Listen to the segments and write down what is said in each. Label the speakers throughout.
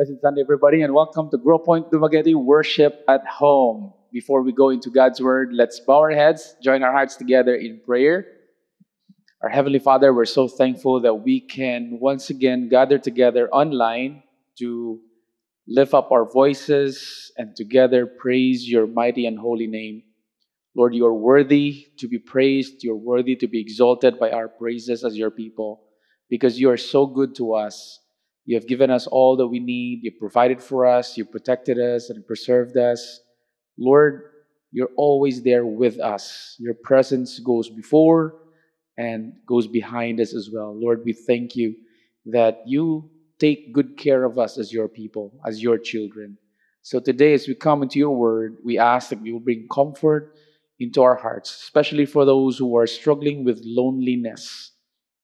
Speaker 1: Blessed Sunday, everybody, and welcome to Grow Point Dumaguete Worship at Home. Before we go into God's Word, let's bow our heads, join our hearts together in prayer. Our Heavenly Father, we're so thankful that we can once again gather together online to lift up our voices and together praise your mighty and holy name. Lord, you are worthy to be praised, you're worthy to be exalted by our praises as your people because you are so good to us. You have given us all that we need. You provided for us. You protected us and preserved us. Lord, you're always there with us. Your presence goes before and goes behind us as well. Lord, we thank you that you take good care of us as your people, as your children. So today, as we come into your word, we ask that you will bring comfort into our hearts, especially for those who are struggling with loneliness.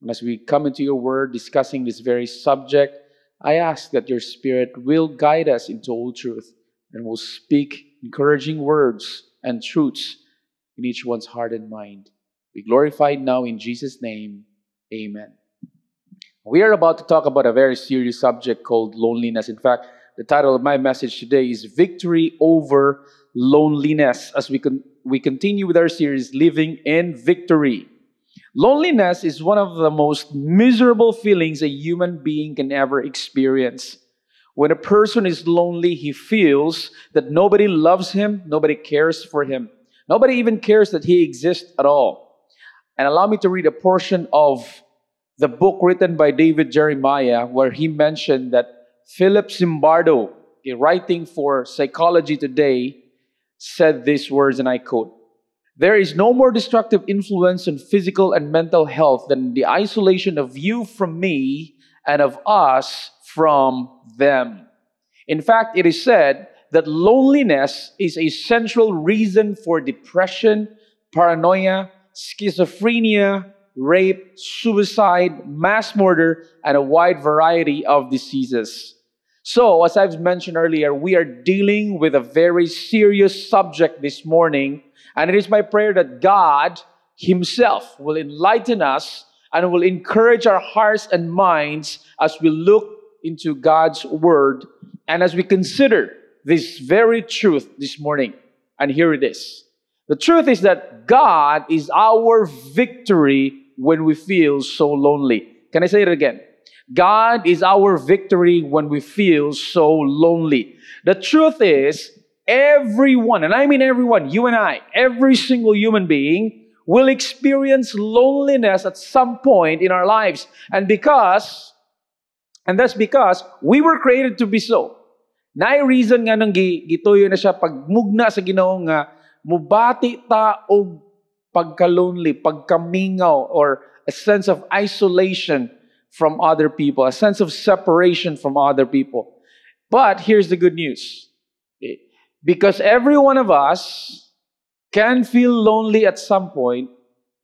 Speaker 1: And as we come into your word discussing this very subject, I ask that your Spirit will guide us into all truth and will speak encouraging words and truths in each one's heart and mind. Be glorified now in Jesus' name. Amen. We are about to talk about a very serious subject called loneliness. In fact, the title of my message today is Victory Over Loneliness as we, con- we continue with our series, Living in Victory. Loneliness is one of the most miserable feelings a human being can ever experience. When a person is lonely, he feels that nobody loves him, nobody cares for him, nobody even cares that he exists at all. And allow me to read a portion of the book written by David Jeremiah, where he mentioned that Philip Zimbardo, writing for Psychology Today, said these words, and I quote there is no more destructive influence on physical and mental health than the isolation of you from me and of us from them. In fact, it is said that loneliness is a central reason for depression, paranoia, schizophrenia, rape, suicide, mass murder, and a wide variety of diseases. So, as I've mentioned earlier, we are dealing with a very serious subject this morning and it is my prayer that God Himself will enlighten us and will encourage our hearts and minds as we look into God's Word and as we consider this very truth this morning. And here it is. The truth is that God is our victory when we feel so lonely. Can I say it again? God is our victory when we feel so lonely. The truth is, Everyone, and I mean everyone, you and I, every single human being will experience loneliness at some point in our lives. And because, and that's because we were created to be so. Na reason nga nang gituyo na siya pagmugna sa Ginoo nga ah, mubati ta og pagka-lonely, pagkamingaw or a sense of isolation from other people, a sense of separation from other people. But here's the good news. Because every one of us can feel lonely at some point.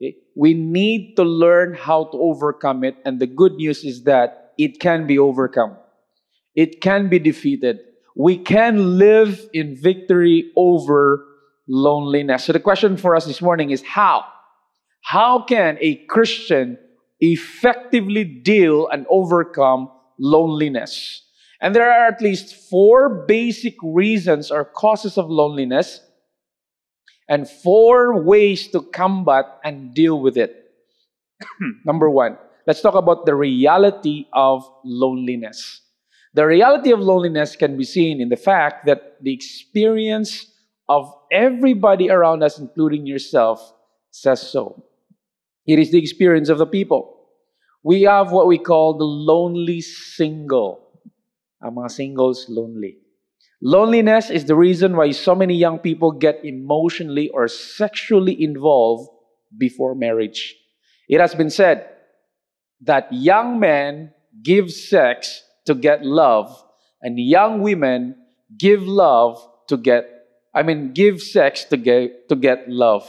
Speaker 1: Okay? We need to learn how to overcome it. And the good news is that it can be overcome, it can be defeated. We can live in victory over loneliness. So the question for us this morning is how? How can a Christian effectively deal and overcome loneliness? And there are at least four basic reasons or causes of loneliness and four ways to combat and deal with it. Number one, let's talk about the reality of loneliness. The reality of loneliness can be seen in the fact that the experience of everybody around us, including yourself, says so. It is the experience of the people. We have what we call the lonely single mga singles lonely. Loneliness is the reason why so many young people get emotionally or sexually involved before marriage. It has been said that young men give sex to get love, and young women give love to get, I mean, give sex to get, to get love.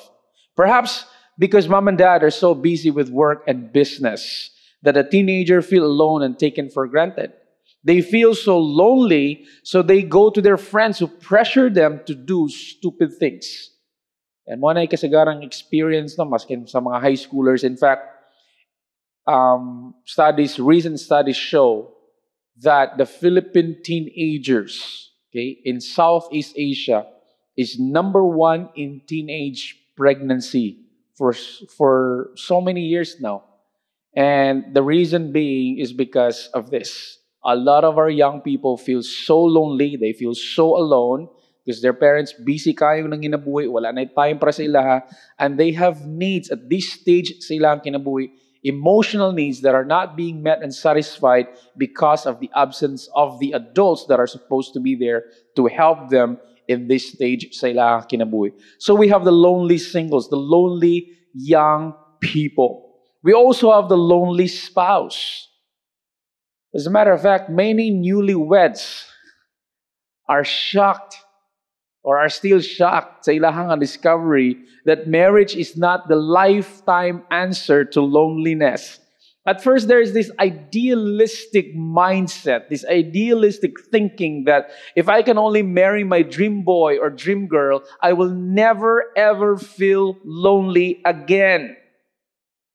Speaker 1: Perhaps because mom and dad are so busy with work and business that a teenager feel alone and taken for granted. They feel so lonely, so they go to their friends who pressure them to do stupid things. And mo na kasagarang experience no, maskin sa mga high schoolers. In fact, um, studies, recent studies show that the Philippine teenagers, okay, in Southeast Asia is number one in teenage pregnancy for, for so many years now. And the reason being is because of this. A lot of our young people feel so lonely, they feel so alone because their parents busy kayo ng kinabuhi, wala na time para sa ilaha, and they have needs at this stage sa ilang kinabuhi, emotional needs that are not being met and satisfied because of the absence of the adults that are supposed to be there to help them in this stage sa ilang kinabuhi. So we have the lonely singles, the lonely young people. We also have the lonely spouse. As a matter of fact, many newlyweds are shocked or are still shocked sa ilahang discovery that marriage is not the lifetime answer to loneliness. At first, there is this idealistic mindset, this idealistic thinking that if I can only marry my dream boy or dream girl, I will never ever feel lonely again.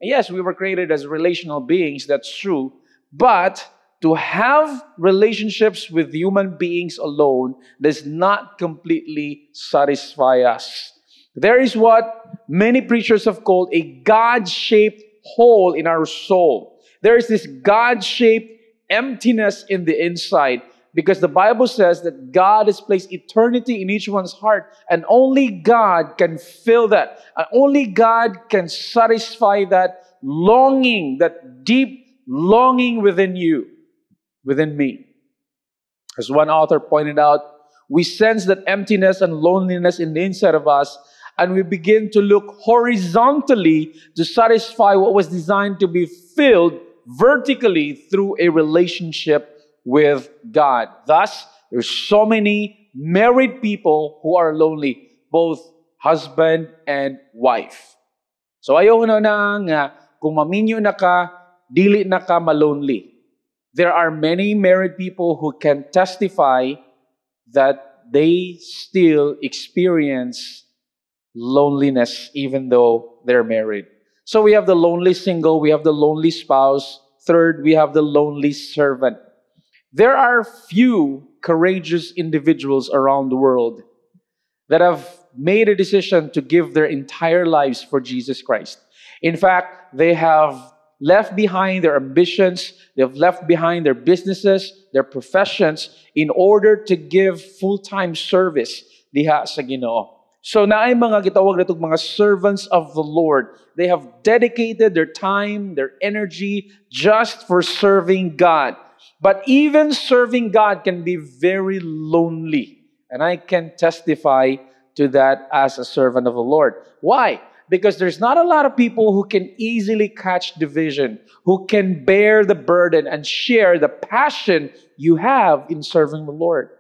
Speaker 1: Yes, we were created as relational beings, that's true. But to have relationships with human beings alone does not completely satisfy us. There is what many preachers have called a God shaped hole in our soul. There is this God shaped emptiness in the inside because the Bible says that God has placed eternity in each one's heart, and only God can fill that. And only God can satisfy that longing, that deep longing within you, within me. As one author pointed out, we sense that emptiness and loneliness in the inside of us and we begin to look horizontally to satisfy what was designed to be filled vertically through a relationship with God. Thus, there's so many married people who are lonely, both husband and wife. So ayaw na na nga, ah, kung maminyo na ka, dili na ka malonely. There are many married people who can testify that they still experience loneliness even though they're married. So we have the lonely single, we have the lonely spouse. Third, we have the lonely servant. There are few courageous individuals around the world that have made a decision to give their entire lives for Jesus Christ. In fact, they have left behind their ambitions, they've left behind their businesses, their professions in order to give full-time service diha sa Ginoo. So na ay mga gitawag natong mga servants of the Lord. They have dedicated their time, their energy just for serving God. But even serving God can be very lonely. And I can testify to that as a servant of the Lord. Why? Because there's not a lot of people who can easily catch division, who can bear the burden and share the passion you have in serving the Lord.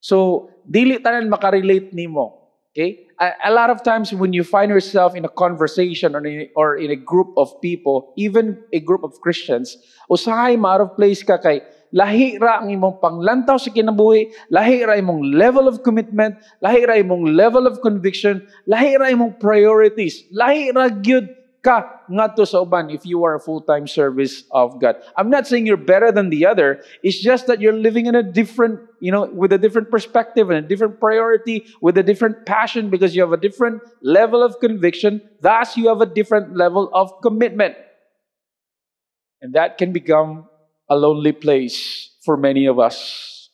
Speaker 1: So, dili tanan makarelate nimo Okay? A, a, lot of times when you find yourself in a conversation or in, or in a group of people, even a group of Christians, usahay out of place ka kay lahi ra ang imong panglantaw sa kinabuhi, lahi ra imong level of commitment, lahi ra imong level of conviction, lahi ra imong priorities, lahi ra gyud ka ngadto sa uban if you are a full-time service of God. I'm not saying you're better than the other. It's just that you're living in a different, you know, with a different perspective and a different priority, with a different passion because you have a different level of conviction. Thus, you have a different level of commitment. And that can become a lonely place for many of us.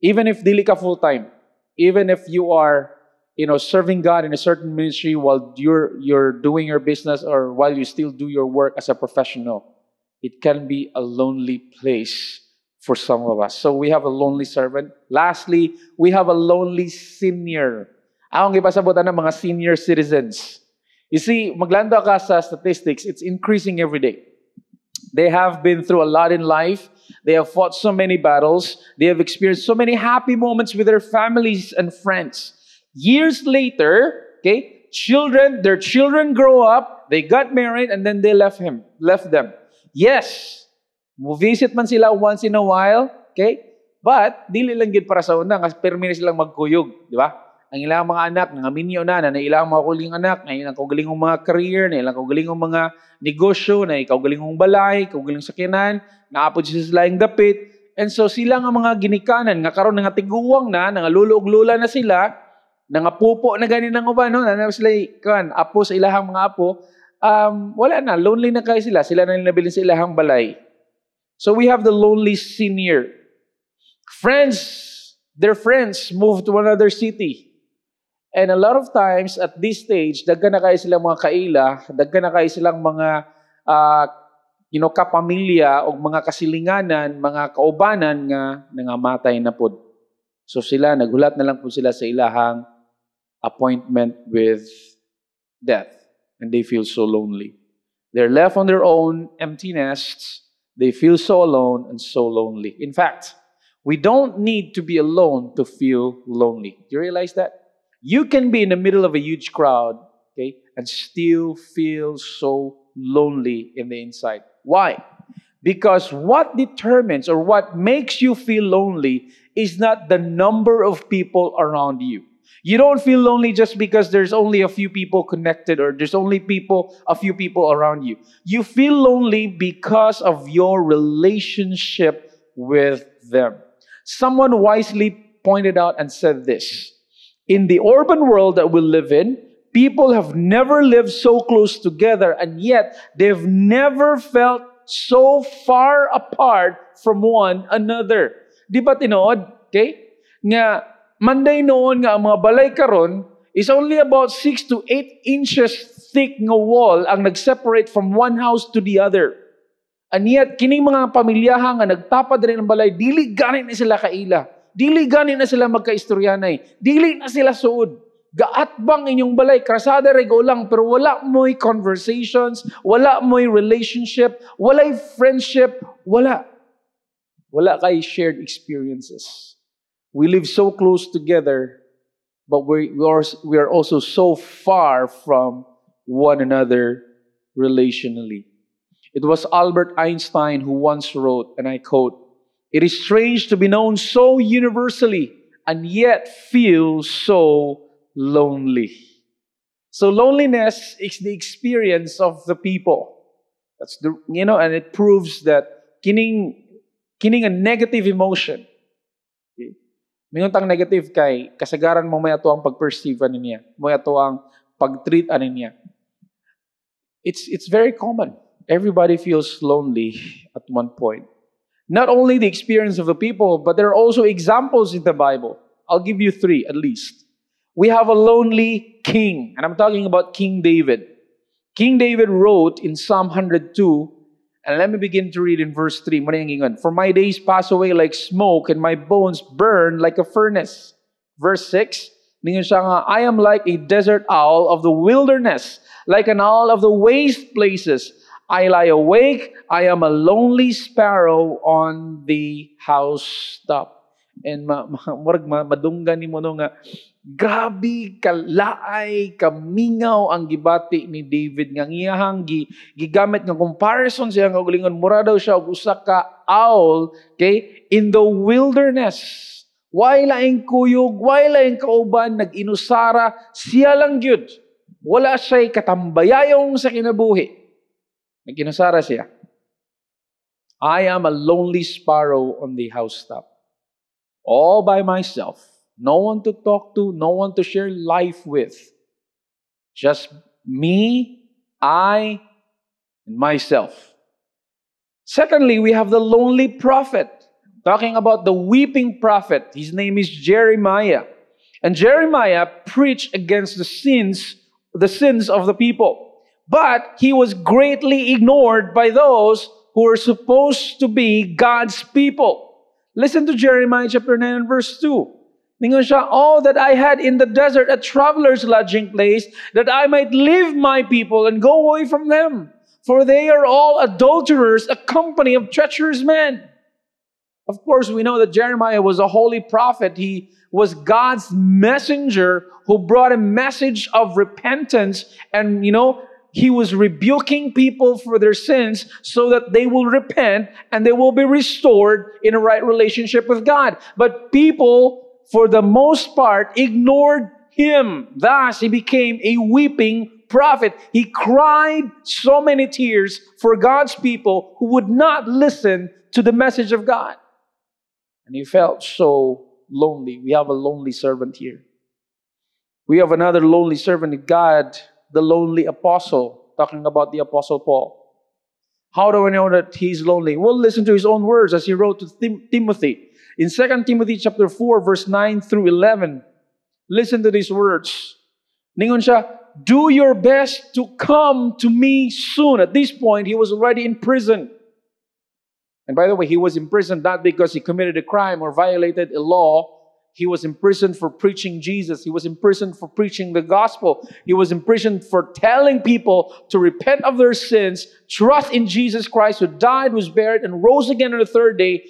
Speaker 1: Even if dili ka full-time, even if you are you know serving God in a certain ministry while you're you're doing your business or while you still do your work as a professional it can be a lonely place for some of us. So we have a lonely servant. Lastly we have a lonely senior. Akong gipasabutan ng mga senior citizens. You see maglanda ka sa statistics it's increasing every day they have been through a lot in life they have fought so many battles they have experienced so many happy moments with their families and friends Years later, okay, children, their children grow up, they got married, and then they left him, left them. Yes, visit man sila once in a while, okay? But, dili lang para sa una, kasi permine silang magkuyog, di ba? Ang ilang mga anak, nga minyo na, na ilang mga kuling anak, na ilang kaugalingong mga career, na ilang kaugalingong mga negosyo, na ikaw galingong balay, kaugaling sakyanan, naapod siya sa laing dapit, And so sila nga mga ginikanan, nga karon nga tiguwang na, nga lulog-lula na sila, nga pupo na gani nang uban, no? Na sila kan apo sa ilahang mga apo, um, wala na, lonely na kayo sila. Sila na nabilin sa ilahang balay. So we have the lonely senior. Friends, their friends move to another city. And a lot of times at this stage, daggan na kayo silang mga kaila, daggan na kayo silang mga uh, you know, kapamilya o mga kasilinganan, mga kaubanan nga nangamatay na pod. So sila, naghulat na lang po sila sa ilahang appointment with death. And they feel so lonely. They're left on their own empty nests. They feel so alone and so lonely. In fact, we don't need to be alone to feel lonely. Do you realize that? You can be in the middle of a huge crowd, okay, and still feel so lonely in the inside. Why? Because what determines or what makes you feel lonely is not the number of people around you. You don't feel lonely just because there's only a few people connected or there's only people, a few people around you. You feel lonely because of your relationship with them. Someone wisely pointed out and said this in the urban world that we live in, people have never lived so close together, and yet they've never felt so far apart from one another. Di ba tinood? Okay? Nga, Monday noon nga ang mga balay karon is only about 6 to 8 inches thick nga wall ang nag-separate from one house to the other. And yet, kining mga pamilyaha nga nagtapad rin ng balay, dili ganit na sila kaila. Dili gani na sila magkaistoryanay. Dili na sila suod. Gaat bang inyong balay? Krasada rego lang, pero wala mo'y conversations, wala mo'y relationship, wala'y friendship, wala. Wala kay shared experiences. We live so close together, but we are, we are also so far from one another relationally. It was Albert Einstein who once wrote, and I quote, It is strange to be known so universally and yet feel so lonely. So loneliness is the experience of the people. That's the you know, and it proves that kining kining a negative emotion. Okay? Minguntang negative kay kasagaran mo may ato ang pag-perceive niya. Mo ato ang pag-treat niya. It's it's very common. Everybody feels lonely at one point. Not only the experience of the people, but there are also examples in the Bible. I'll give you three at least. We have a lonely king, and I'm talking about King David. King David wrote in Psalm 102, and let me begin to read in verse 3. For my days pass away like smoke, and my bones burn like a furnace. Verse 6, I am like a desert owl of the wilderness, like an owl of the waste places. I lie awake. I am a lonely sparrow on the housetop. And ma, ma, ma, madunggan ni mo no nga, grabe kalaay, kamingaw ang gibati ni David nga ngiyahang gi, gigamit nga comparison siya nga ulingon mura daw siya og usa ka owl okay in the wilderness why laing kuyog why laing kauban nag-inusara siya lang gyud wala siya katambayayong sa kinabuhi Nagkinasara siya. I am a lonely sparrow on the housetop. All by myself. No one to talk to, no one to share life with. Just me, I, and myself. Secondly, we have the lonely prophet. Talking about the weeping prophet. His name is Jeremiah. And Jeremiah preached against the sins, the sins of the people. But he was greatly ignored by those who were supposed to be God's people. Listen to Jeremiah chapter 9 and verse 2. Ningon siya, all that I had in the desert, a traveler's lodging place, that I might leave my people and go away from them. For they are all adulterers, a company of treacherous men. Of course, we know that Jeremiah was a holy prophet. He was God's messenger who brought a message of repentance and, you know, he was rebuking people for their sins so that they will repent and they will be restored in a right relationship with God. But people, for the most part, ignored him. Thus, he became a weeping prophet. He cried so many tears for God's people who would not listen to the message of God. And he felt so lonely. We have a lonely servant here. We have another lonely servant, God, the lonely apostle, talking about the apostle Paul. How do I know that he's lonely? Well, listen to his own words as he wrote to Tim- Timothy. In 2 Timothy chapter 4, verse 9 through 11, listen to these words. Ningon siya, do your best to come to me soon. At this point, he was already in prison. And by the way, he was imprisoned not because he committed a crime or violated a law, he was imprisoned for preaching Jesus. He was imprisoned for preaching the gospel. He was imprisoned for telling people to repent of their sins, trust in Jesus Christ who died, was buried, and rose again on the third day,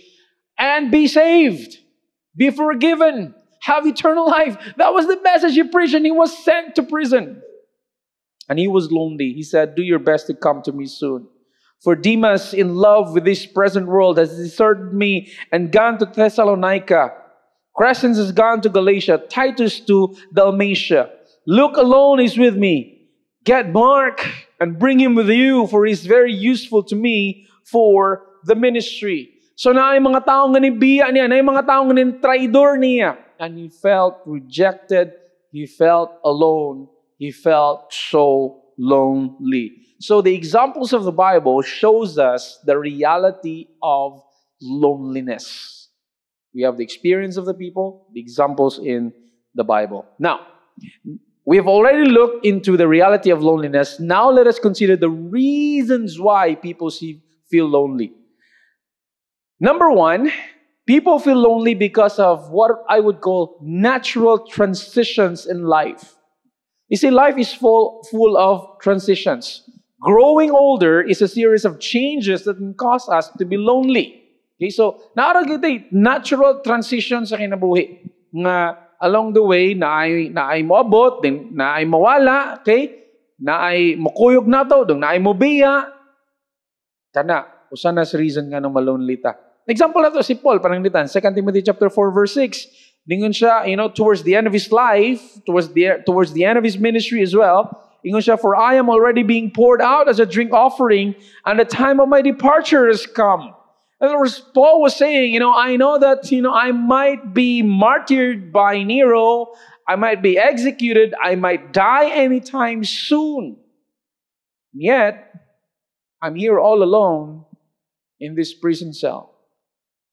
Speaker 1: and be saved, be forgiven, have eternal life. That was the message he preached, and he was sent to prison. And he was lonely. He said, Do your best to come to me soon. For Demas, in love with this present world, has deserted me and gone to Thessalonica. Crescens has gone to Galatia, Titus to Dalmatia. Luke alone is with me. Get Mark and bring him with you, for he's very useful to me for the ministry. So na ay mga taong biya niya, na ay mga taong traidor niya. And he felt rejected, he felt alone, he felt so lonely. So the examples of the Bible shows us the reality of loneliness. We have the experience of the people, the examples in the Bible. Now, we have already looked into the reality of loneliness. Now, let us consider the reasons why people see, feel lonely. Number one, people feel lonely because of what I would call natural transitions in life. You see, life is full, full of transitions. Growing older is a series of changes that can cause us to be lonely. Okay, so naara kita natural transition sa kinabuhi. Nga along the way na ay na ay moabot din na ay mawala okay? Na ay mukuyog na to dong na ay mobiya. Kana usa na sa reason nga nang malonely ta. Example na to si Paul pananglitan 2 Timothy chapter 4 verse 6 ningon siya you know towards the end of his life towards the towards the end of his ministry as well ingon siya for I am already being poured out as a drink offering and the time of my departure has come in other words, Paul was saying, you know, I know that, you know, I might be martyred by Nero, I might be executed, I might die anytime soon. Yet, I'm here all alone in this prison cell.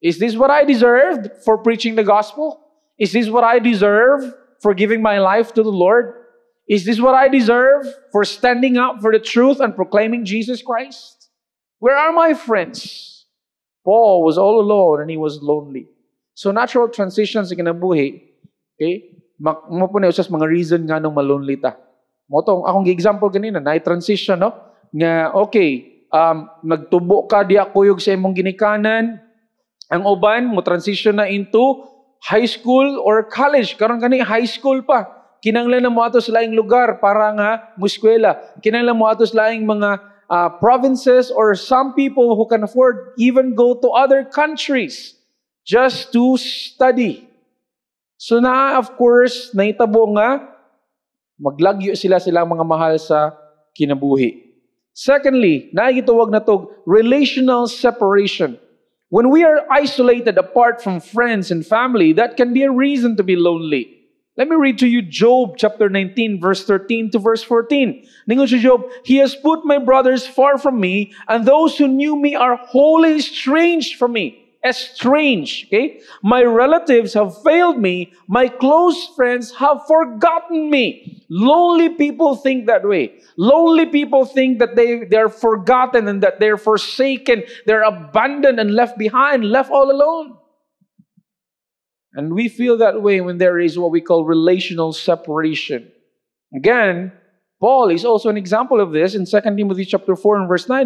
Speaker 1: Is this what I deserved for preaching the gospel? Is this what I deserve for giving my life to the Lord? Is this what I deserve for standing up for the truth and proclaiming Jesus Christ? Where are my friends? Paul was all alone and he was lonely. So natural transition sa kinabuhi, okay? Mo po na usas mga reason nga nung malonely ta. Mo tong akong example kanina, na transition no? Nga okay, um nagtubo ka di kuyog sa imong ginikanan. Ang uban mo transition na into high school or college. Karon kani high school pa. Kinanglan na mo ato sa laing lugar para nga muskwela. Kinanglan mo ato sa laing mga uh, provinces or some people who can afford even go to other countries just to study. So na, of course, naitabo nga, maglagyo sila silang mga mahal sa kinabuhi. Secondly, naigitawag na to relational separation. When we are isolated apart from friends and family, that can be a reason to be lonely. Let me read to you Job chapter 19, verse 13 to verse 14. Ningon si Job, He has put my brothers far from me, and those who knew me are wholly estranged from me. Estranged, okay? My relatives have failed me. My close friends have forgotten me. Lonely people think that way. Lonely people think that they, they're forgotten and that they're forsaken, they're abandoned and left behind, left all alone. And we feel that way when there is what we call relational separation. Again, Paul is also an example of this in 2 Timothy chapter 4 and verse 9.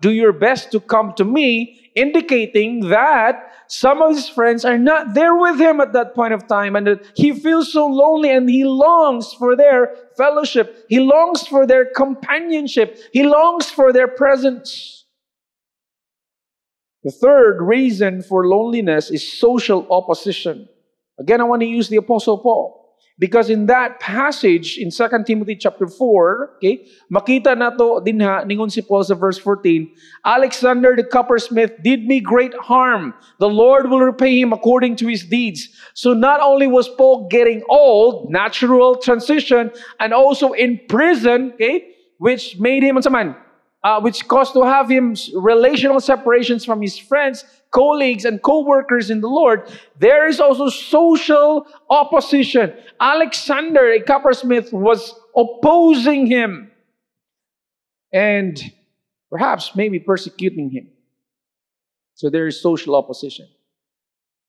Speaker 1: Do your best to come to me, indicating that some of his friends are not there with him at that point of time and that he feels so lonely and he longs for their fellowship. He longs for their companionship. He longs for their presence. The third reason for loneliness is social opposition. Again, I want to use the Apostle Paul. Because in that passage in 2 Timothy chapter 4, okay, makita na to din ha, ningon si Paul sa verse 14, Alexander the coppersmith did me great harm. The Lord will repay him according to his deeds. So not only was Paul getting old, natural transition, and also in prison, okay, which made him, man, uh, which caused to have him relational separations from his friends, colleagues, and co-workers in the Lord, there is also social opposition. Alexander, a coppersmith, was opposing him and perhaps maybe persecuting him. So there is social opposition.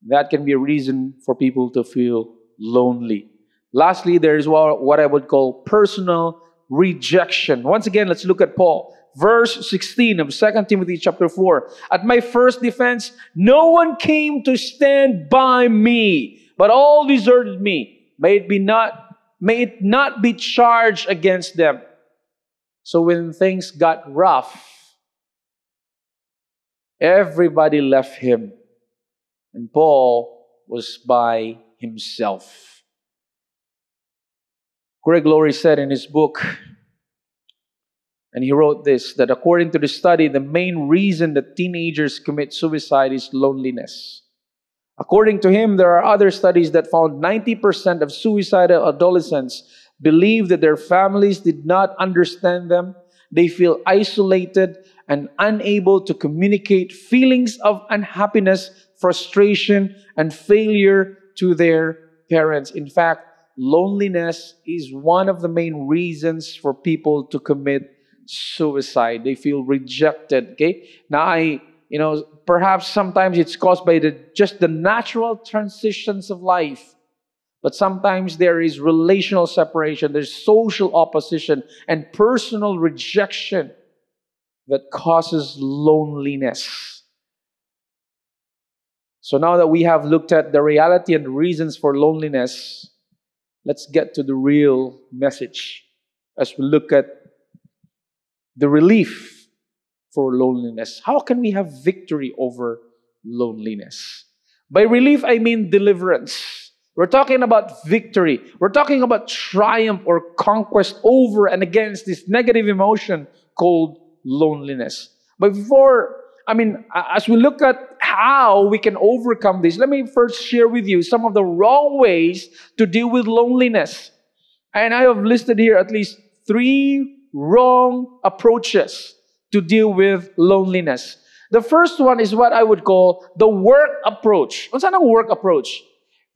Speaker 1: That can be a reason for people to feel lonely. Lastly, there is what I would call personal rejection. Once again, let's look at Paul verse 16 of 2 Timothy chapter 4. At my first defense, no one came to stand by me, but all deserted me. May it be not, may it not be charged against them. So when things got rough, everybody left him, and Paul was by himself. Greg Laurie said in his book, and he wrote this that according to the study, the main reason that teenagers commit suicide is loneliness. According to him, there are other studies that found 90% of suicidal adolescents believe that their families did not understand them. They feel isolated and unable to communicate feelings of unhappiness, frustration, and failure to their parents. In fact, loneliness is one of the main reasons for people to commit suicide. They feel rejected. Okay. Now I, you know, perhaps sometimes it's caused by the just the natural transitions of life. But sometimes there is relational separation, there's social opposition and personal rejection that causes loneliness. So now that we have looked at the reality and reasons for loneliness, let's get to the real message as we look at the relief for loneliness. How can we have victory over loneliness? By relief, I mean deliverance. We're talking about victory. We're talking about triumph or conquest over and against this negative emotion called loneliness. But before, I mean, as we look at how we can overcome this, let me first share with you some of the wrong ways to deal with loneliness. And I have listed here at least three wrong approaches to deal with loneliness. The first one is what I would call the work approach. What's that work approach?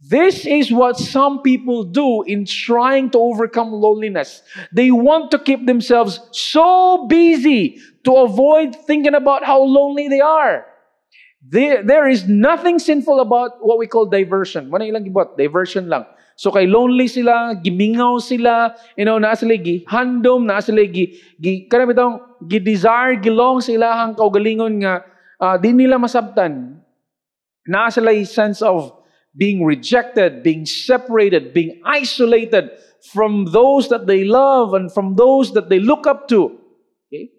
Speaker 1: This is what some people do in trying to overcome loneliness. They want to keep themselves so busy to avoid thinking about how lonely they are. There, there is nothing sinful about what we call diversion. Gibot? Diversion lang. So kay lonely sila, gimingaw sila, you know, na sila gi handom, na sila gi, gi kanang bitong gi desire gilong sila hang kaugalingon nga uh, di nila masabtan. Na sila sense of being rejected, being separated, being isolated from those that they love and from those that they look up to. Okay?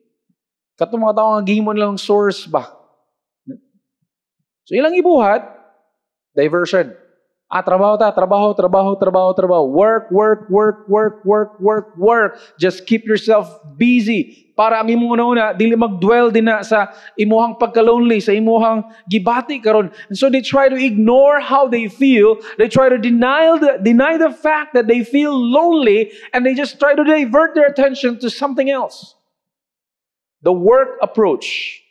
Speaker 1: Katong mga tao nga gihimo nilang source ba? So ilang ibuhat, diversion. Ah, trabaho ta, trabaho, trabaho, trabaho, trabaho. Work, work, work, work, work, work, work. Just keep yourself busy. Para ang imong una, dili magdwell din na sa imuhang pagka-lonely, sa imuhang gibati karon. And so they try to ignore how they feel. They try to deny the, deny the fact that they feel lonely and they just try to divert their attention to something else. The work approach.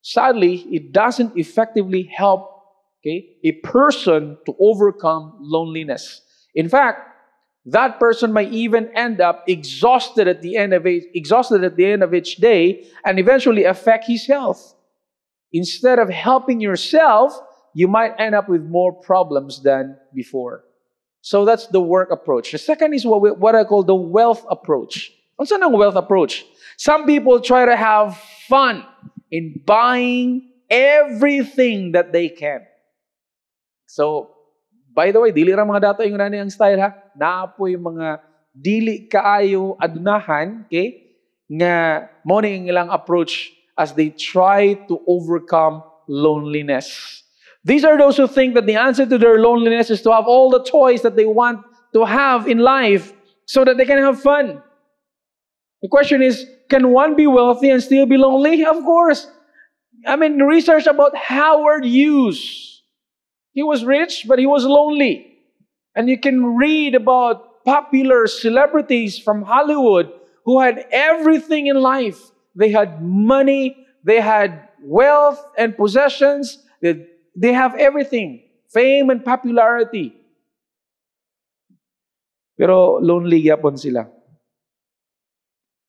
Speaker 1: Sadly, it doesn't effectively help okay, a person to overcome loneliness. In fact, that person might even end up exhausted at the end of it, exhausted at the end of each day and eventually affect his health. Instead of helping yourself, you might end up with more problems than before. So that's the work approach. The second is what, we, what I call the wealth approach. What's a wealth approach? Some people try to have fun in buying everything that they can. So, by the way, dili ra mga dato yung nani ang style ha. Naapo yung mga dili kaayo adunahan, okay? Nga mo ang ilang approach as they try to overcome loneliness. These are those who think that the answer to their loneliness is to have all the toys that they want to have in life so that they can have fun. The question is, can one be wealthy and still be lonely? Of course. I mean, research about Howard Hughes. He was rich, but he was lonely. And you can read about popular celebrities from Hollywood who had everything in life. They had money, they had wealth and possessions, they, they have everything fame and popularity. Pero lonely yapon sila.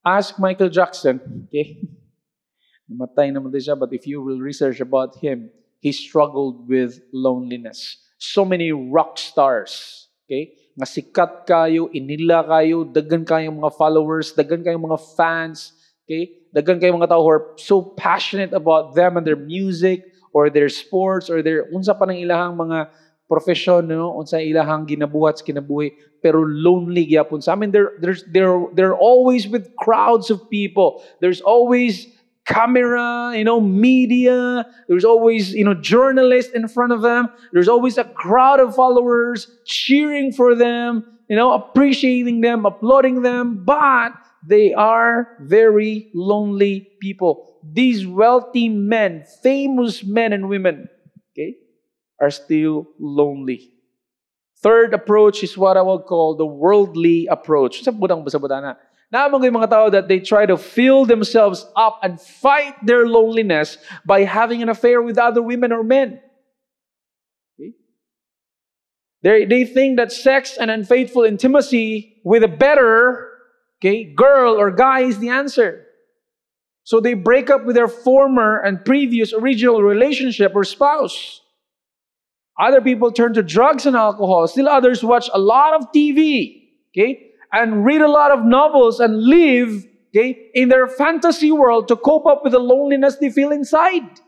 Speaker 1: Ask Michael Jackson, okay? Namatay naman siya, but if you will research about him, he struggled with loneliness. So many rock stars, okay? Nga sikat kayo, inila kayo, dagan kayong mga followers, dagan kayong mga fans, okay? Dagan kayong mga tao who are so passionate about them and their music or their sports or their unsa pa ng ilahang mga profession no unsa ilahang ginabuhat sa kinabuhi pero lonely gyapon sa I mean they're there's they're they're always with crowds of people there's always camera you know media there's always you know journalists in front of them there's always a crowd of followers cheering for them you know appreciating them applauding them but they are very lonely people these wealthy men famous men and women okay are still lonely. Third approach is what I will call the worldly approach. Sa budang sa. Naamang yung mga tao that they try to fill themselves up and fight their loneliness by having an affair with other women or men. They, they think that sex and unfaithful intimacy with a better okay, girl or guy is the answer. So they break up with their former and previous original relationship or spouse. Other people turn to drugs and alcohol. Still others watch a lot of TV, okay, and read a lot of novels and live, okay, in their fantasy world to cope up with the loneliness they feel inside.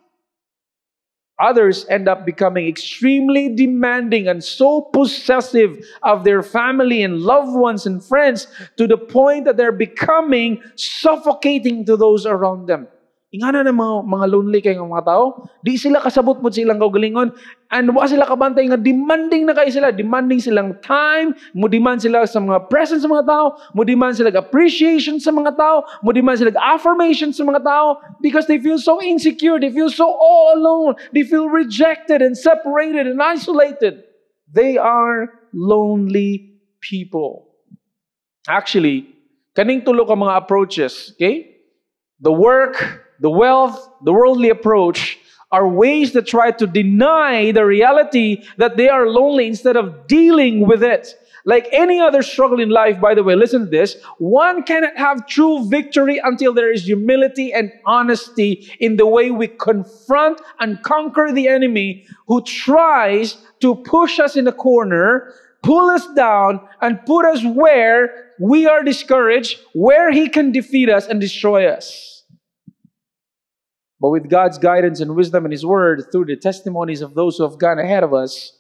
Speaker 1: Others end up becoming extremely demanding and so possessive of their family and loved ones and friends to the point that they're becoming suffocating to those around them. Ingana na mga, mga lonely kay nga mga tao, di sila kasabot mo silang kaugalingon, and wa sila kabantay nga demanding na kay sila, demanding silang time, mo demand sila sa mga presence sa mga tao, mo demand sila appreciation sa mga tao, mo demand sila affirmation sa mga tao, because they feel so insecure, they feel so all alone, they feel rejected and separated and isolated. They are lonely people. Actually, kaning tulo ka mga approaches, okay? The work, the wealth, the worldly approach are ways that try to deny the reality that they are lonely instead of dealing with it. Like any other struggle in life, by the way, listen to this. One cannot have true victory until there is humility and honesty in the way we confront and conquer the enemy who tries to push us in a corner, pull us down, and put us where we are discouraged, where he can defeat us and destroy us. But with God's guidance and wisdom and His Word, through the testimonies of those who have gone ahead of us,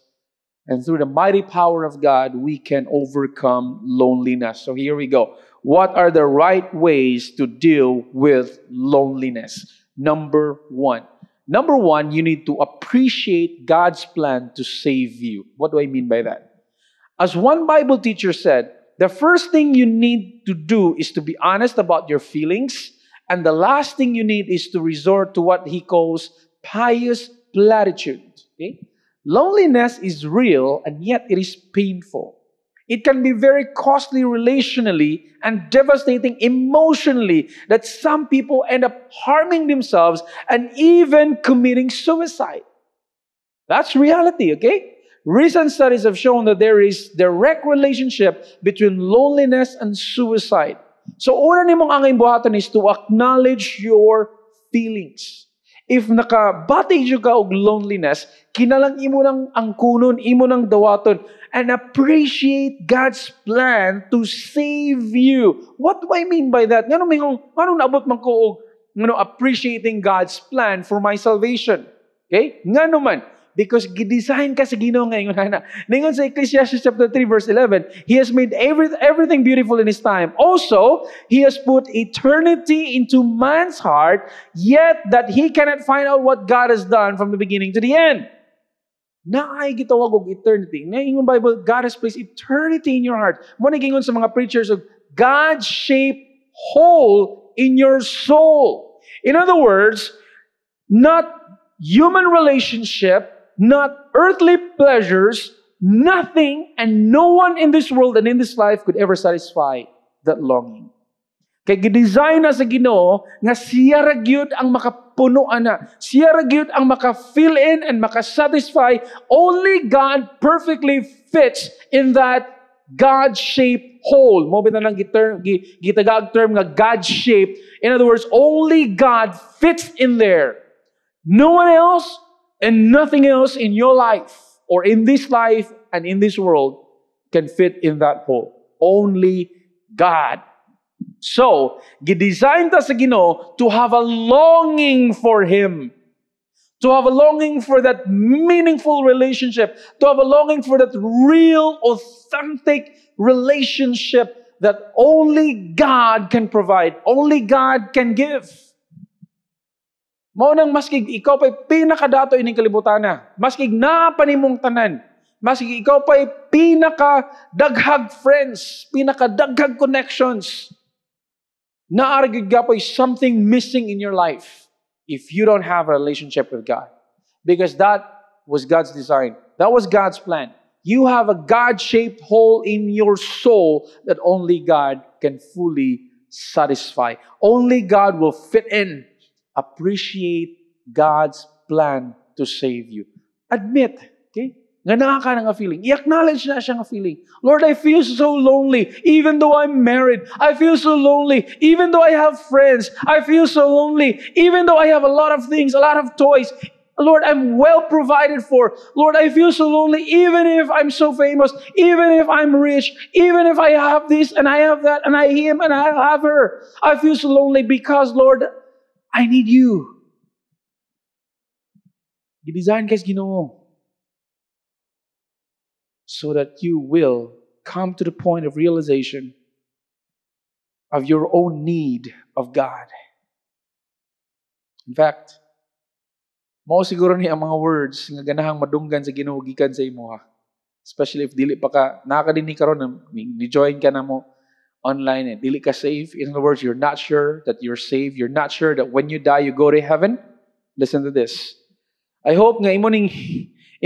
Speaker 1: and through the mighty power of God, we can overcome loneliness. So here we go. What are the right ways to deal with loneliness? Number one. Number one, you need to appreciate God's plan to save you. What do I mean by that? As one Bible teacher said, the first thing you need to do is to be honest about your feelings and the last thing you need is to resort to what he calls pious platitude. Okay? Loneliness is real and yet it is painful. It can be very costly relationally and devastating emotionally that some people end up harming themselves and even committing suicide. That's reality, okay? Recent studies have shown that there is direct relationship between loneliness and suicide. So, una ni mong angay buhatan is to acknowledge your feelings. If nakabati ka og loneliness, kinalang imo nang angkunon, imo nang dawaton, and appreciate God's plan to save you. What do I mean by that? Ngano may ngano naabot man ko og ngano appreciating God's plan for my salvation. Okay? Ngano man, because gidesign ka sa Ginoo ngayon ana. Ningon sa Ecclesiastes chapter 3 verse 11, he has made every, everything beautiful in his time. Also, he has put eternity into man's heart, yet that he cannot find out what God has done from the beginning to the end. Naay gitawag og eternity. Nga ingon Bible, God has placed eternity in your heart. Mo nagingon sa mga preachers of God-shaped hole in your soul. In other words, not human relationship, not earthly pleasures, nothing and no one in this world and in this life could ever satisfy that longing. Kay gidesign na sa Ginoo nga siya ra ang makapuno ana. Siya ra ang maka-fill in and maka-satisfy. Only God perfectly fits in that God-shaped hole. Mo ba nang gitagag term nga God-shaped. In other words, only God fits in there. No one else and nothing else in your life or in this life and in this world can fit in that hole. Only God so, gidesign ta sa Ginoo to have a longing for Him. To have a longing for that meaningful relationship. To have a longing for that real, authentic relationship that only God can provide. Only God can give. Mao nang maski ikaw pa'y pinakadato ining kalibutan na. Maski napanimong tanan. Maski ikaw pa'y pinaka daghag friends, pinaka daghag connections naaragid gapo is something missing in your life if you don't have a relationship with God. Because that was God's design. That was God's plan. You have a God shaped hole in your soul that only God can fully satisfy. Only God will fit in. Appreciate God's plan to save you. Admit, okay? Nga nakaka nga feeling. I-acknowledge na siya nga feeling. Lord, I feel so lonely even though I'm married. I feel so lonely even though I have friends. I feel so lonely even though I have a lot of things, a lot of toys. Lord, I'm well provided for. Lord, I feel so lonely even if I'm so famous, even if I'm rich, even if I have this and I have that and I him and I have her. I feel so lonely because, Lord, I need you. Gidesign guys ginoo so that you will come to the point of realization of your own need of God. In fact, mao siguro ni ang mga words nga ganahang madunggan sa Ginoo gikan sa imo ha. Especially if dili pa ka nakadini karon ni join ka na mo online eh. Dili ka safe. In other words, you're not sure that you're saved. You're not sure that when you die you go to heaven. Listen to this. I hope nga imo ning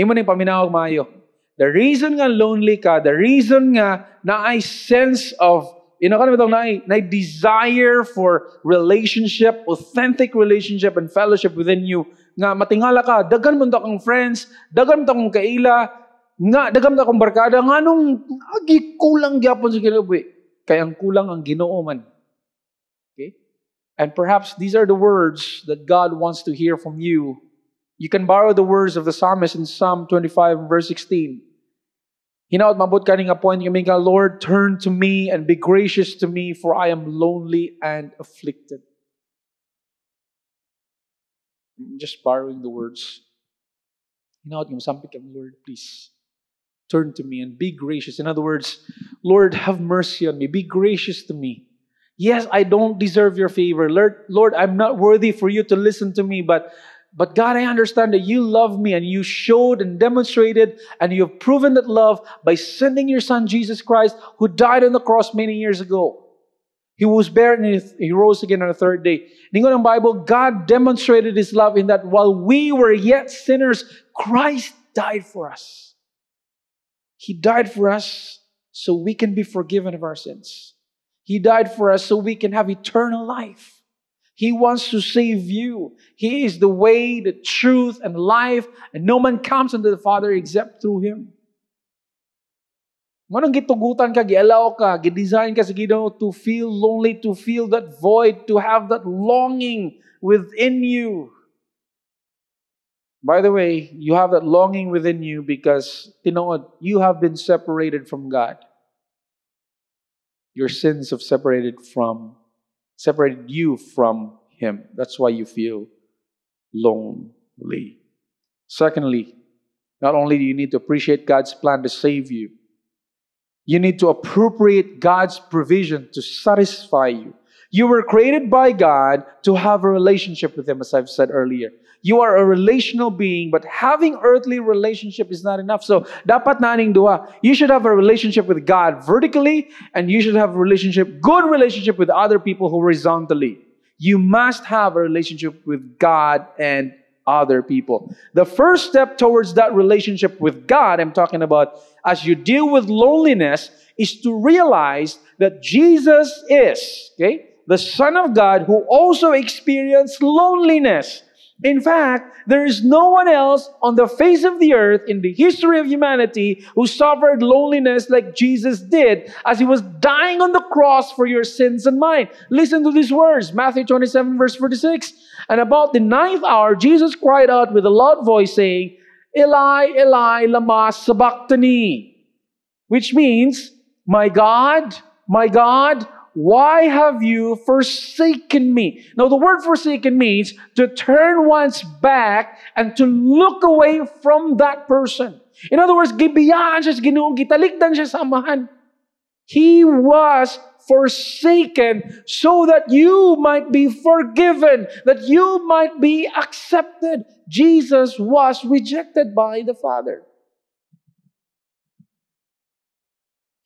Speaker 1: imo ning paminawag maayo The reason nga lonely ka, the reason nga na ay sense of, you know, kan na, na desire for relationship, authentic relationship and fellowship within you, nga matingala ka, dagan mo kang friends, dagan mo kang kaila, nga dagan mo kang barkada, nga nung agi kulang gyapon sa kinabuhi. Kaya ang kulang ang ginoo man. Okay? And perhaps these are the words that God wants to hear from you. You can borrow the words of the psalmist in Psalm 25 verse 16. Hinaot mabot ka nga point kami ka, Lord, turn to me and be gracious to me, for I am lonely and afflicted. I'm just borrowing the words. Hinaot yung sampit kami, Lord, please, turn to me and be gracious. In other words, Lord, have mercy on me. Be gracious to me. Yes, I don't deserve your favor. Lord, Lord, I'm not worthy for you to listen to me, but but God, I understand that you love me and you showed and demonstrated and you have proven that love by sending your son Jesus Christ, who died on the cross many years ago. He was buried and he rose again on the third day. Ningon ng Bible, God demonstrated his love in that while we were yet sinners, Christ died for us. He died for us so we can be forgiven of our sins. He died for us so we can have eternal life. He wants to save you. He is the way, the truth, and life, and no man comes unto the Father except through Him. Manong gitugutan ka, gialaw ka, gidesign ka sa to feel lonely, to feel that void, to have that longing within you. By the way, you have that longing within you because, you know what? you have been separated from God. Your sins have separated from separated you from Him. That's why you feel lonely. Secondly, not only do you need to appreciate God's plan to save you, you need to appropriate God's provision to satisfy you. You were created by God to have a relationship with Him, as I've said earlier. You are a relational being, but having earthly relationship is not enough. So, dapat naning dua. You should have a relationship with God vertically, and you should have a relationship, good relationship with other people horizontally. You must have a relationship with God and other people. The first step towards that relationship with God, I'm talking about as you deal with loneliness, is to realize that Jesus is, okay, the Son of God who also experienced loneliness. In fact, there is no one else on the face of the earth in the history of humanity who suffered loneliness like Jesus did as he was dying on the cross for your sins and mine. Listen to these words Matthew 27, verse 46. And about the ninth hour, Jesus cried out with a loud voice, saying, Eli, Eli, lama sabachthani, which means, My God, my God, why have you forsaken me? Now, the word forsaken means to turn one's back and to look away from that person. In other words, gibiyaan siya sa Ginoo, gitalikdan siya sa amahan. He was forsaken so that you might be forgiven, that you might be accepted. Jesus was rejected by the Father.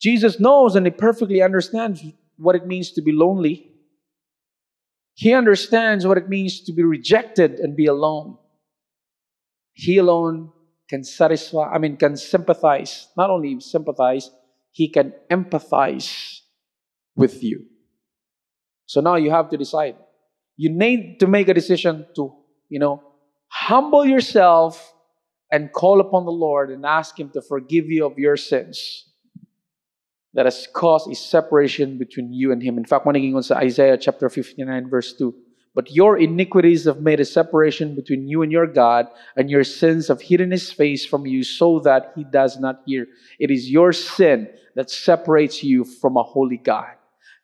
Speaker 1: Jesus knows and he perfectly understands what it means to be lonely. He understands what it means to be rejected and be alone. He alone can satisfy, I mean, can sympathize. Not only sympathize, he can empathize with you. So now you have to decide. You need to make a decision to, you know, humble yourself and call upon the Lord and ask Him to forgive you of your sins that has caused a separation between you and Him. In fact, maniging sa Isaiah chapter 59 verse 2. But your iniquities have made a separation between you and your God, and your sins have hidden His face from you so that He does not hear. It is your sin that separates you from a holy God.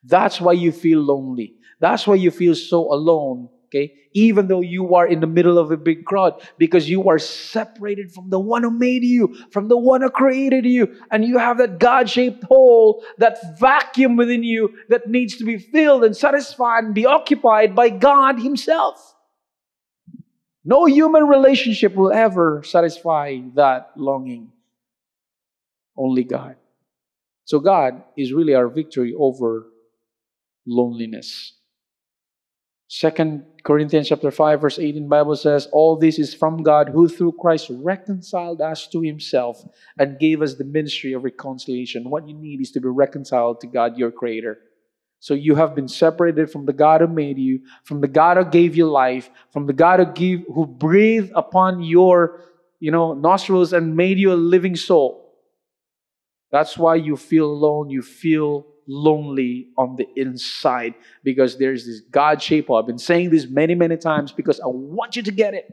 Speaker 1: That's why you feel lonely. That's why you feel so alone Okay? Even though you are in the middle of a big crowd, because you are separated from the one who made you, from the one who created you, and you have that God shaped hole, that vacuum within you that needs to be filled and satisfied and be occupied by God Himself. No human relationship will ever satisfy that longing. Only God. So, God is really our victory over loneliness. Second Corinthians chapter 5 verse 18 Bible says all this is from God who through Christ reconciled us to himself and gave us the ministry of reconciliation. What you need is to be reconciled to God your creator. So you have been separated from the God who made you, from the God who gave you life, from the God who gave who breathed upon your, you know, nostrils and made you a living soul. That's why you feel alone, you feel lonely on the inside because there's this God shape. I've been saying this many, many times because I want you to get it.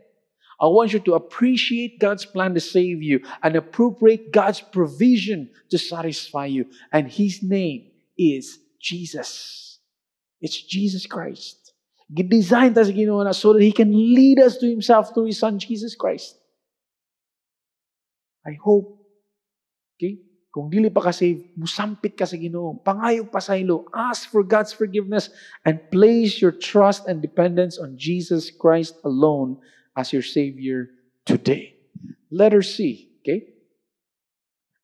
Speaker 1: I want you to appreciate God's plan to save you and appropriate God's provision to satisfy you. And His name is Jesus. It's Jesus Christ. Designed as ginawa so that He can lead us to Himself through His Son, Jesus Christ. I hope, okay, Kung dili pa kasi, musampit ka sa Ginoo, pangayog pa sa ilo, ask for God's forgiveness and place your trust and dependence on Jesus Christ alone as your Savior today. Letter C, okay?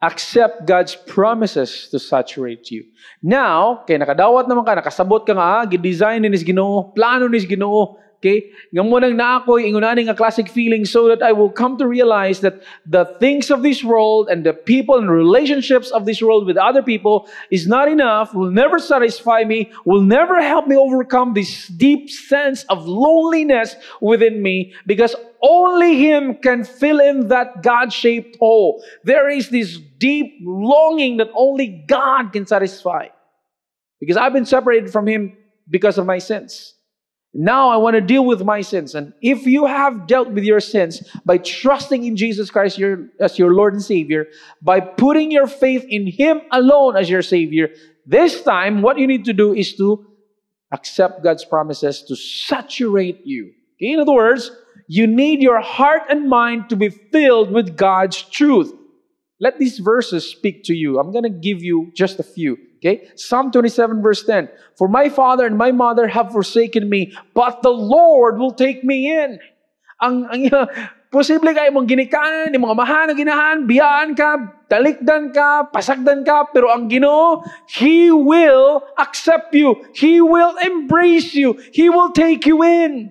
Speaker 1: Accept God's promises to saturate you. Now, kay nakadawat naman ka, nakasabot ka nga, gidesign ni Ginoo, plano ni Ginoo, Okay? Nga mo nang naakoy, ingunaning a classic feeling so that I will come to realize that the things of this world and the people and relationships of this world with other people is not enough, will never satisfy me, will never help me overcome this deep sense of loneliness within me because only Him can fill in that God shaped hole. There is this deep longing that only God can satisfy. Because I've been separated from Him because of my sins. Now I want to deal with my sins. And if you have dealt with your sins by trusting in Jesus Christ your, as your Lord and Savior, by putting your faith in Him alone as your Savior, this time what you need to do is to accept God's promises to saturate you. In other words, you need your heart and mind to be filled with God's truth. Let these verses speak to you. I'm going to give you just a few. Okay? Psalm 27, verse 10. For my father and my mother have forsaken me, but the Lord will take me in. Ang, ang posible kay mong ginikanan, ni mga mahan ginahan, biyaan ka, talikdan ka, pasagdan ka, pero ang Ginoo, He will accept you. He will embrace you. He will take you in.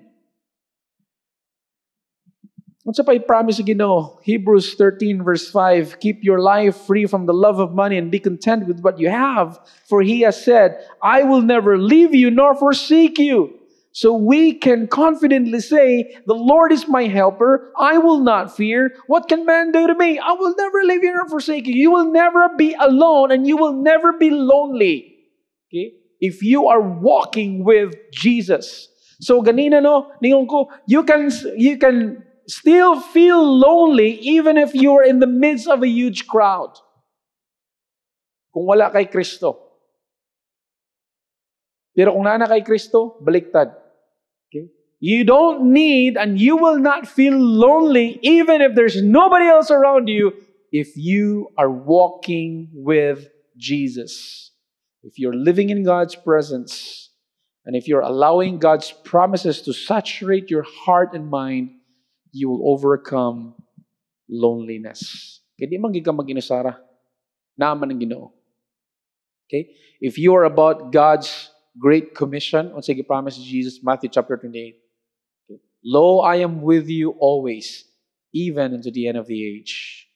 Speaker 1: Unsa pa i-promise Ginoo? Hebrews 13 verse 5, keep your life free from the love of money and be content with what you have, for he has said, I will never leave you nor forsake you. So we can confidently say, The Lord is my helper. I will not fear. What can man do to me? I will never leave you nor forsake you. You will never be alone and you will never be lonely. Okay? If you are walking with Jesus. So ganina no, ningon ko, you can you can still feel lonely even if you are in the midst of a huge crowd. Kung wala kay Kristo. Pero kung nana kay Kristo, baliktad. You don't need and you will not feel lonely even if there's nobody else around you if you are walking with Jesus. If you're living in God's presence and if you're allowing God's promises to saturate your heart and mind, you will overcome loneliness. Kaya man ka mag-inusara. Naaman ang ginoo. Okay? If you are about God's great commission, on sige promise Jesus, Matthew chapter 28, Lo, I am with you always, even unto the end of the age.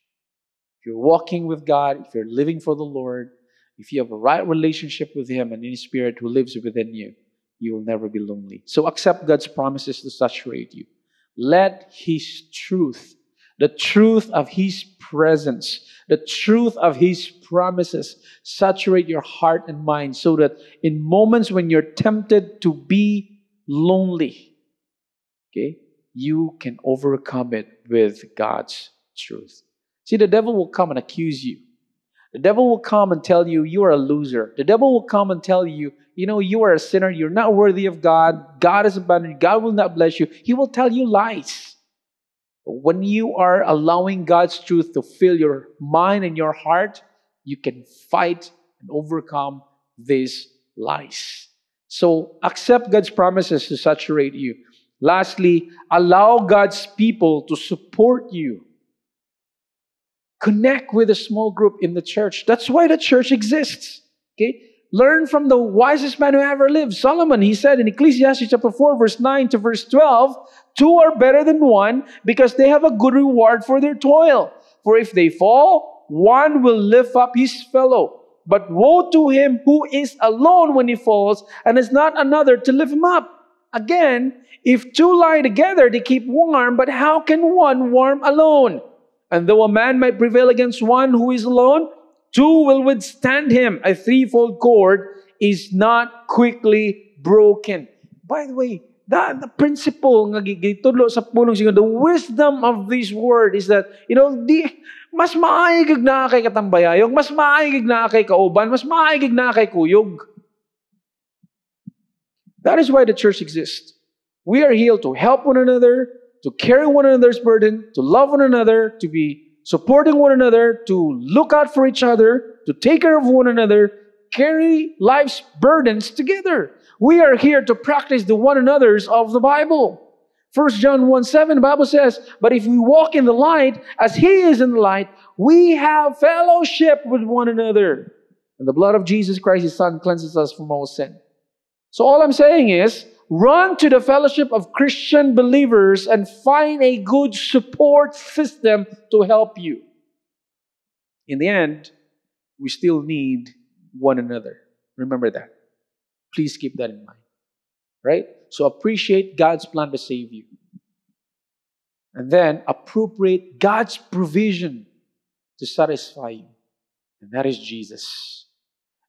Speaker 1: If you're walking with God, if you're living for the Lord, if you have a right relationship with Him and in Spirit who lives within you, you will never be lonely. So accept God's promises to saturate you. Let His truth, the truth of His presence, the truth of His promises saturate your heart and mind so that in moments when you're tempted to be lonely, Okay? You can overcome it with God's truth. See, the devil will come and accuse you. The devil will come and tell you you are a loser. The devil will come and tell you, you know, you are a sinner. You're not worthy of God. God is abandoned. God will not bless you. He will tell you lies. When you are allowing God's truth to fill your mind and your heart, you can fight and overcome these lies. So accept God's promises to saturate you. Lastly, allow God's people to support you. Connect with a small group in the church. That's why the church exists. Okay? Learn from the wisest man who ever lived. Solomon, he said in Ecclesiastes chapter 4, verse 9 to verse 12, two are better than one because they have a good reward for their toil. For if they fall, one will lift up his fellow. But woe to him who is alone when he falls and is not another to lift him up. Again, if two lie together, they keep warm, but how can one warm alone? And though a man might prevail against one who is alone, two will withstand him. A threefold cord is not quickly broken. By the way, that the principle nga gitudlo sa pulong sigon, the wisdom of this word is that, you know, di, mas maayig na kay katambayayog, mas maayig na kay kauban, mas maayig na kay kuyog. That is why the church exists. We are here to help one another, to carry one another's burden, to love one another, to be supporting one another, to look out for each other, to take care of one another, carry life's burdens together. We are here to practice the one another's of the Bible. 1 John 1 7, the Bible says, But if we walk in the light as He is in the light, we have fellowship with one another. And the blood of Jesus Christ, His Son, cleanses us from all sin. So all I'm saying is, Run to the fellowship of Christian believers and find a good support system to help you. In the end, we still need one another. Remember that. Please keep that in mind. Right? So appreciate God's plan to save you. And then appropriate God's provision to satisfy you. And that is Jesus.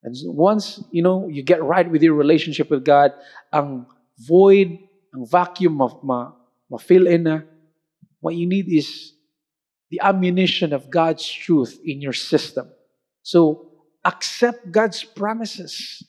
Speaker 1: And once, you know, you get right with your relationship with God, ang void, ang vacuum ma, ma, ma-fill in na, what you need is the ammunition of God's truth in your system. So accept God's promises,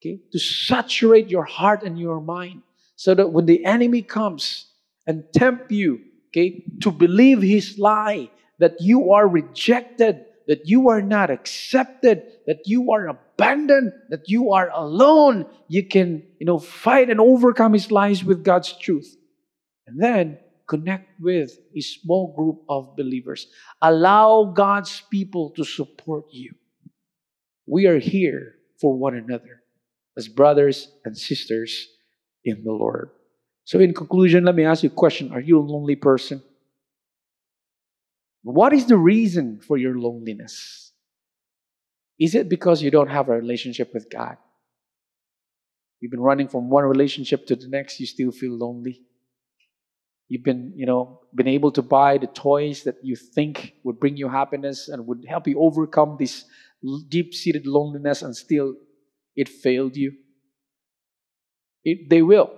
Speaker 1: okay, to saturate your heart and your mind, so that when the enemy comes and tempt you, okay, to believe his lie that you are rejected, that you are not accepted, that you are abandoned, that you are alone, you can, you know, fight and overcome his lies with God's truth. And then connect with a small group of believers. Allow God's people to support you. We are here for one another as brothers and sisters in the Lord. So, in conclusion, let me ask you a question Are you a lonely person? What is the reason for your loneliness? Is it because you don't have a relationship with God? You've been running from one relationship to the next, you still feel lonely. You've been, you know, been able to buy the toys that you think would bring you happiness and would help you overcome this deep-seated loneliness and still it failed you. It, they will.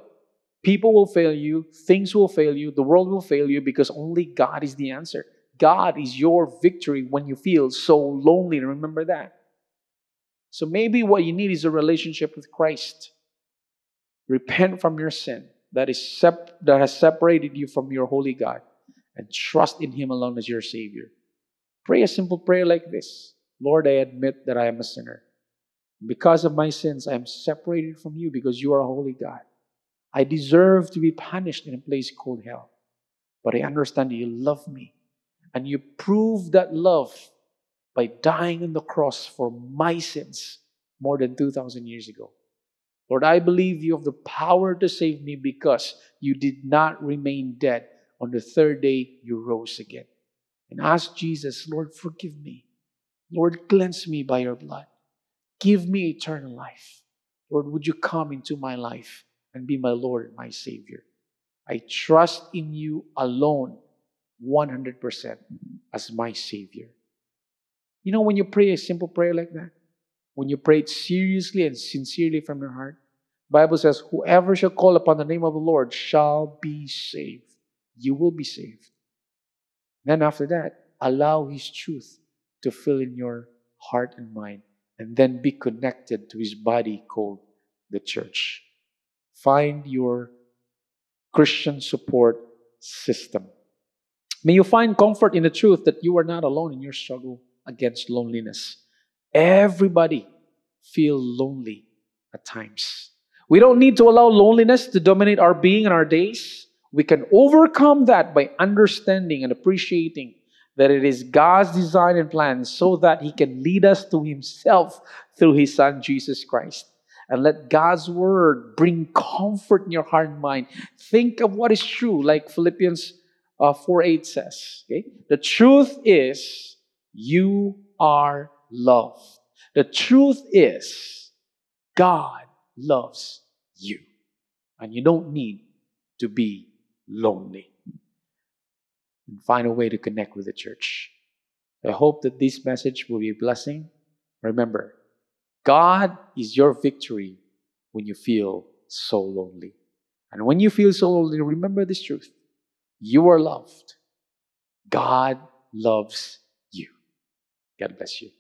Speaker 1: People will fail you, things will fail you, the world will fail you because only God is the answer. God is your victory when you feel so lonely. Remember that. So maybe what you need is a relationship with Christ. Repent from your sin that is sep- that has separated you from your holy God and trust in him alone as your savior. Pray a simple prayer like this. Lord, I admit that I am a sinner. Because of my sins, I am separated from you because you are a holy God. I deserve to be punished in a place called hell. But I understand that you love me. And you prove that love by dying on the cross for my sins more than 2,000 years ago. Lord, I believe you have the power to save me because you did not remain dead. On the third day, you rose again. And ask Jesus, Lord, forgive me. Lord, cleanse me by your blood. Give me eternal life. Lord, would you come into my life and be my Lord my Savior? I trust in you alone 100% as my Savior. You know, when you pray a simple prayer like that, when you pray it seriously and sincerely from your heart, Bible says, whoever shall call upon the name of the Lord shall be saved. You will be saved. Then after that, allow his truth to fill in your heart and mind and then be connected to his body called the church. Find your Christian support system. May you find comfort in the truth that you are not alone in your struggle against loneliness. Everybody feel lonely at times. We don't need to allow loneliness to dominate our being and our days. We can overcome that by understanding and appreciating that it is God's design and plan so that He can lead us to Himself through His Son, Jesus Christ. And let God's word bring comfort in your heart and mind. Think of what is true, like Philippians uh, 4 8 says. Okay? The truth is, you are loved. The truth is, God loves you. And you don't need to be lonely. And find a way to connect with the church. I hope that this message will be a blessing. Remember, God is your victory when you feel so lonely. And when you feel so lonely, remember this truth you are loved. God loves you. God bless you.